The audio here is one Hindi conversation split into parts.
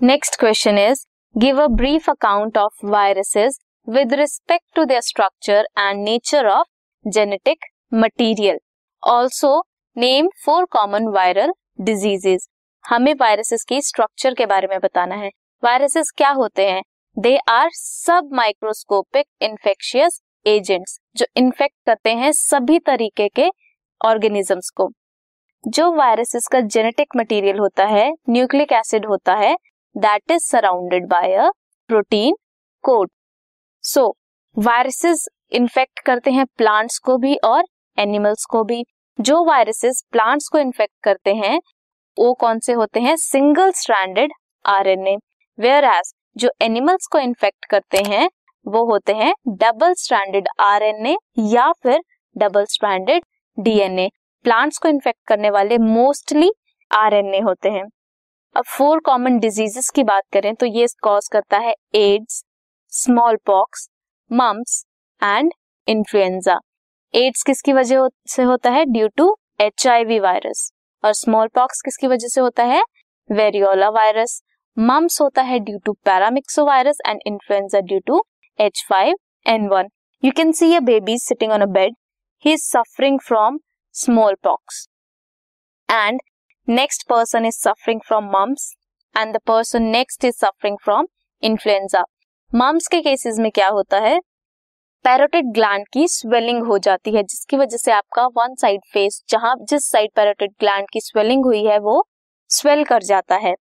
Next question is give a brief account of viruses with respect to their structure and nature of genetic material also name four common viral diseases हमें वायरसेस की स्ट्रक्चर के बारे में बताना है। वायरसेस क्या होते हैं? They are submicroscopic infectious agents जो इन्फेक्ट करते हैं सभी तरीके के ऑर्गेनिजम्स को। जो वायरसेस का जेनेटिक मटेरियल होता है न्यूक्लिक एसिड होता है that is surrounded by a protein coat so viruses infect करते हैं प्लांट्स को भी और एनिमल्स को भी। जो वायरसेस प्लांट्स को इन्फेक्ट करते हैं, वो कौन से होते हैं? Single stranded RNA whereas जो एनिमल्स को इन्फेक्ट करते हैं, वो होते हैं डबल स्ट्रैंडेड आरएनए या फिर डबल स्ट्रैंडेड डीएनए प्लांट्स को इन्फेक्ट करने वाले मोस्टली आरएनए होते हैं। अब फोर कॉमन डिजीजेस की बात करें तो ये कॉज करता है AIDS smallpox mumps and influenza AIDS किसकी वजह से होता है? ड्यू टू एचआईवी वायरस और स्मॉल पॉक्स किसकी वजह से होता है? वेरियोला वायरस मम्स होता है due to paramyxo virus and influenza due to H five N one you can see a baby sitting on a bed he is suffering from smallpox and next person is suffering from mumps and the person next is suffering from influenza mumps के केसेस में क्या होता है? पैरोटिड ग्लैंड की स्वेलिंग हो जाती है, जिसकी वजह से आपका वन साइड फेस जहाँ जिस साइड पैरोटिड ग्लैंड की स्वेलिंग हुई है, वो स्वेल कर जाता है।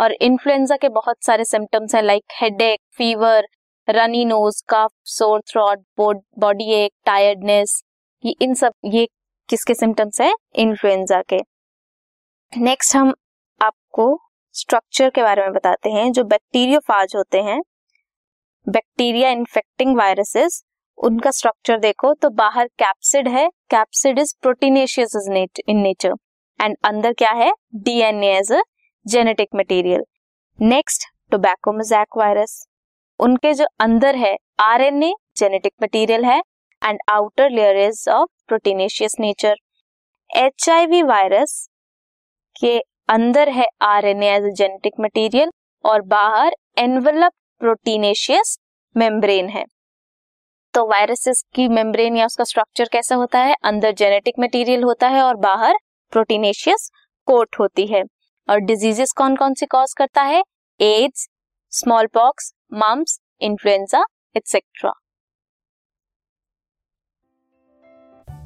और इन्फ्लुएंजा के बहुत सारे सिम्टम्स हैं like headache fever runny nose cough sore throat body एक टायर्डनेस ये इन सब, ये किसके सिम्टम्स हैं? इन्फ्लुएंजा के। नेक्स्ट हम आपको स्ट्रक्चर के बारे में बताते हैं, जो बैक्टीरियोफाज होते हैं। बैक्टीरिया इन्फेक्टिंग वायरसेस उनका स्ट्रक्चर देखो तो बाहर कैप्सिड है। Capsid is proteinaceous in nature and अंदर क्या है? DNA as a genetic material next tobacco mosaic virus उनके जो अंदर है आरएनए जेनेटिक मटेरियल है। And outer layer is of proteinaceous nature HIV virus के अंदर है आरएनए एज जेनेटिक मटेरियल और बाहर एनवलप प्रोटीनेशियस मेम्ब्रेन है। तो वायरसेस की मेम्ब्रेन या उसका स्ट्रक्चर कैसा होता है? अंदर जेनेटिक मटेरियल होता है और बाहर प्रोटीनेशियस कोट होती है। और डिजीजेस कौन कौन सी कॉज करता है? AIDS smallpox mumps influenza etcetera